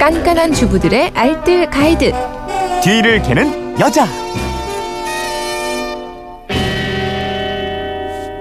깐깐한 주부들의 알뜰 가이드. 뒤를 캐는 여자.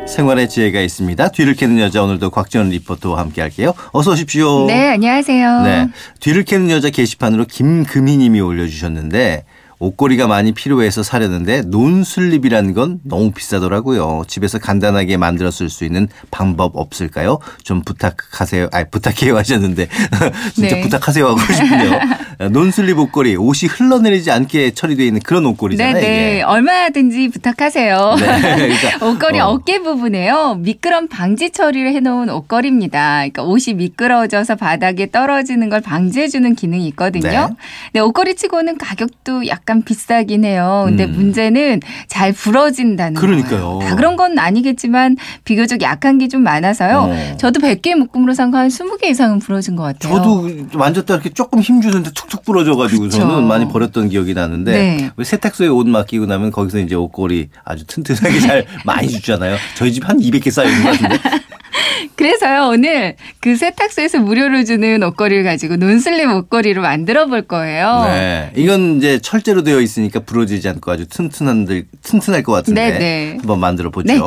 생활의 지혜가 있습니다. 뒤를 캐는 여자 오늘도 곽지연 리포터와 함께 할게요. 어서 오십시오. 네, 안녕하세요. 네. 뒤를 캐는 여자 게시판으로 김금희 님이 올려주셨는데 옷걸이가 많이 필요해서 사려는데 논슬립이라는 건 너무 비싸더라고요. 집에서 간단하게 만들어 쓸 수 있는 방법 없을까요? 좀 부탁하세요. 아, 부탁해요 하셨는데 진짜 네. 부탁하세요 하고 싶네요. 논슬립 옷걸이 옷이 흘러내리지 않게 처리되어 있는 그런 옷걸이잖아요. 네, 네. 이게. 얼마든지 부탁하세요. 네, 그러니까, 옷걸이 어. 어. 깨 부분에요. 미끄럼 방지 처리를 해놓은 옷걸이입니다. 그러니까 옷이 미끄러져서 바닥에 떨어지는 걸 방지해주는 기능이 있거든요. 네. 네. 옷걸이 치고는 가격도 약간 비싸긴 해요. 근데 음. 문제는 잘 부러진다는 그러니까요. 거예요. 다 그런 건 아니겠지만 비교적 약한 게 좀 많아서요. 어. 저도 100개 묶음으로 산 거 한 20개 이상은 부러진 것 같아요. 저도 만졌다 이렇게 조금 힘 주는데 툭툭 부러져가지고 그쵸. 저는 많이 버렸던 기억이 나는데 네. 왜 세탁소에 옷 맡기고 나면 거기서 이제 옷걸이 아주 튼튼하게 잘 많이 주잖아요. 저희 집 한 200개 쌓여 있는 것 같은데. 그래서요 오늘 그 세탁소에서 무료로 주는 옷걸이를 가지고 논슬립 옷걸이로 만들어 볼 거예요. 네. 이건 이제 철제로 되어 있으니까 부러지지 않고 아주 튼튼한들 튼튼할 것 같은데 네, 네. 한번 만들어 보죠. 네.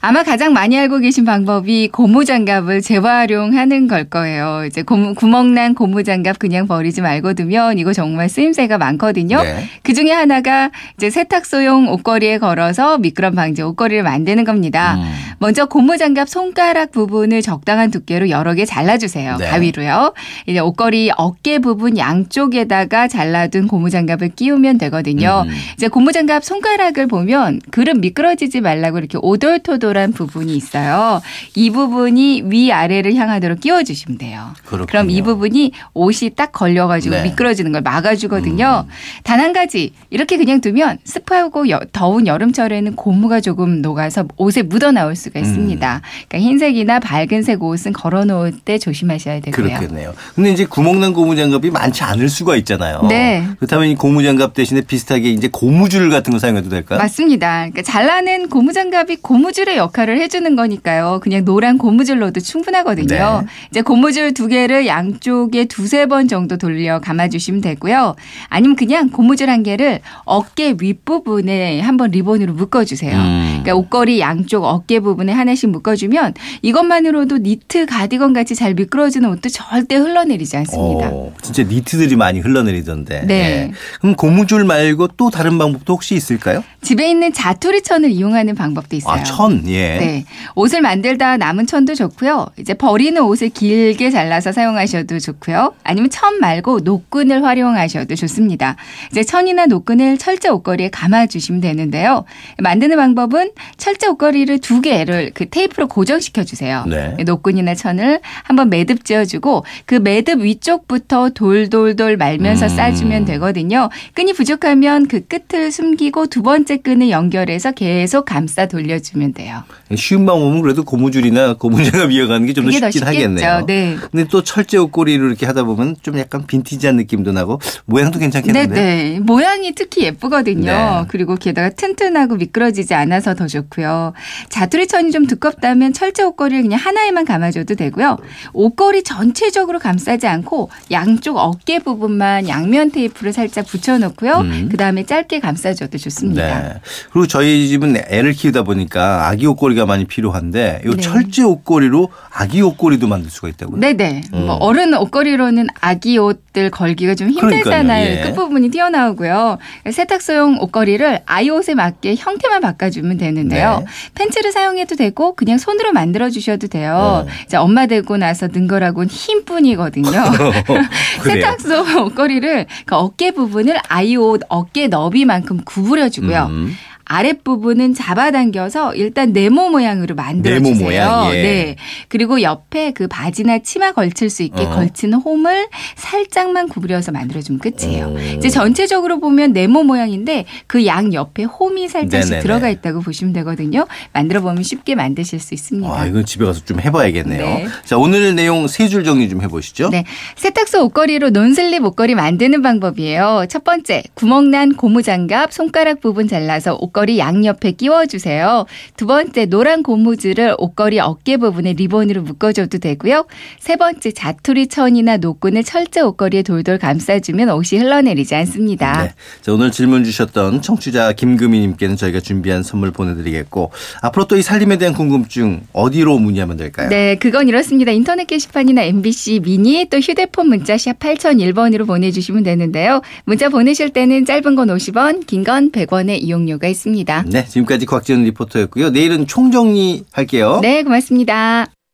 아마 가장 많이 알고 계신 방법이 고무장갑을 재활용하는 걸 거예요. 이제 고무, 구멍난 고무장갑 그냥 버리지 말고 두면 이거 정말 쓰임새가 많거든요. 네. 그 중에 하나가 이제 세탁소용 옷걸이에 걸어서 미끄럼 방지 옷걸이를 만드는 겁니다. 음. 먼저 고무장갑 손가락 부분을 적당한 두께로 여러 개 잘라주세요. 네. 가위로요. 이제 옷걸이 어깨 부분 양쪽에다가 잘라둔 고무장갑을 끼우면 되거든요. 음. 이제 고무장갑 손가락을 보면 그릇 미끄러지지 말라고 이렇게 오돌토돌한 부분이 있어요. 이 부분이 위 아래를 향하도록 끼워주시면 돼요. 그렇군요. 그럼 이 부분이 옷이 딱 걸려가지고 네. 음. 미끄러지는 걸 막아주거든요. 단한 가지 이렇게 그냥 두면 습하고 여- 더운 여름철에는 고무가 조금 녹아서 옷에 묻어 나올 수가 있습니다. 그러니까 흰색이나 밝은 색 옷은 걸어놓을 때 조심하셔야 되고요. 그렇겠네요. 근데 이제 구멍난 고무장갑이 많지 않을 수가 있잖아요. 네. 그렇다면 이 고무장갑 대신에 비슷하게 이제 고무줄 같은 거 사용해도 될까요? 맞습니다. 그러니까 잘라낸 고무장갑이 고무줄의 역할을 해주는 거니까요. 그냥 노란 고무줄로도 충분하거든요. 네. 이제 고무줄 두 개를 양쪽에 두세 번 정도 돌려 감아주시면 되고요. 아니면 그냥 고무줄 한 개를 어깨 윗부분에 한번 리본으로 묶어주세요. 음. 그러니까 옷걸이 양쪽 어깨 부분에 하나씩 묶어주면 이것만 으로도 니트 가디건 같이 잘 미끄러지는 옷도 절대 흘러내리지 않습니다. 오, 진짜 니트들이 많이 흘러내리던데. 네. 예. 그럼 고무줄 말고 또 다른 방법도 혹시 있을까요? 집에 있는 자투리 천을 이용하는 방법도 있어요. 아, 천. 예. 네. 옷을 만들다 남은 천도 좋고요. 이제 버리는 옷을 길게 잘라서 사용하셔도 좋고요. 아니면 천 말고 노끈을 활용하셔도 좋습니다. 이제 천이나 노끈을 철제 옷걸이에 감아주시면 되는데요. 만드는 방법은 철제 옷걸이를 두 개를 그 테이프로 고정시켜 주세요. 네. 노끈이나 천을 한번 매듭 지어주고 그 매듭 위쪽부터 돌돌돌 말면서 음. 싸주면 되거든요. 끈이 부족하면 그 끝을 숨기고 두 번째 끈을 연결해서 계속 감싸 돌려주면 돼요. 쉬운 방법은 그래도 고무줄이나 고무장갑 이어가는 게 좀더더 쉽긴 쉽겠죠. 하겠네요. 네. 근데 또 철제 옷걸이로 이렇게 하다 보면 좀 약간 빈티지한 느낌도 나고 모양도 괜찮겠는데. 네네. 모양이 특히 예쁘거든요. 네. 그리고 게다가 튼튼하고 미끄러지지 않아서 더 좋고요. 자투리 천이 좀 두껍다면 철제 옷걸이를 그냥 하나에만 감아줘도 되고요. 옷걸이 전체적으로 감싸지 않고 양쪽 어깨 부분만 양면 테이프를 살짝 붙여놓고요. 음. 그 다음에 짧게 감싸줘도 좋습니다. 네. 그리고 저희 집은 애를 키우다 보니까 아기 옷걸이가 많이 필요한데 이 네. 철제 옷걸이로 아기 옷걸이도 만들 수가 있다고요? 네네. 음. 뭐 어른 옷걸이로는 아기 옷들 걸기가 좀 힘들잖아요. 예. 끝부분이 튀어나오고요. 세탁소용 옷걸이를 아이 옷에 맞게 형태만 바꿔주면 되는데요. 네. 팬츠를 사용해도 되고 그냥 손으로 만들어 주셔도 돼요. 어. 이제 엄마 되고 나서 는 거라고는 힘뿐이거든요. 세탁소 옷걸이를 그 어깨 부분을 아이 옷 어깨 너비만큼 구부려주고요. 음. 아랫부분은 잡아당겨서 일단 네모 모양으로 만들어 주세요. 네모 모양, 예. 네. 그리고 옆에 그 바지나 치마 걸칠 수 있게 어. 걸치는 홈을 살짝만 구부려서 만들어 주면 끝이에요. 오. 이제 전체적으로 보면 네모 모양인데 그 양 옆에 홈이 살짝씩 네네네. 들어가 있다고 보시면 되거든요. 만들어 보면 쉽게 만드실 수 있습니다. 아, 이건 집에 가서 좀 해봐야겠네요. 네. 자, 오늘 내용 세 줄 정리 좀 해보시죠. 네. 세탁소 옷걸이로 논슬립 옷걸이 만드는 방법이에요. 첫 번째, 구멍난 고무장갑 손가락 부분 잘라서 옷걸이 옷걸이 양옆에 끼워주세요. 두 번째 노란 고무줄을 옷걸이 어깨 부분에 리본으로 묶어줘도 되고요. 세 번째 자투리 천이나 노끈을 철제 옷걸이에 돌돌 감싸주면 옷이 흘러내리지 않습니다. 네. 자, 오늘 질문 주셨던 청취자 김금희님께는 저희가 준비한 선물 보내드리겠고 앞으로 또 이 살림에 대한 궁금증 어디로 문의하면 될까요? 네, 그건 이렇습니다. 인터넷 게시판이나 MBC 미니 또 휴대폰 문자 샵 8001번으로 보내주시면 되는데요. 문자 보내실 때는 짧은 건 50원, 긴 건 100원의 이용료가 있습니다. 네, 지금까지 곽지연 리포터였고요. 내일은 총정리 할게요. 네, 고맙습니다.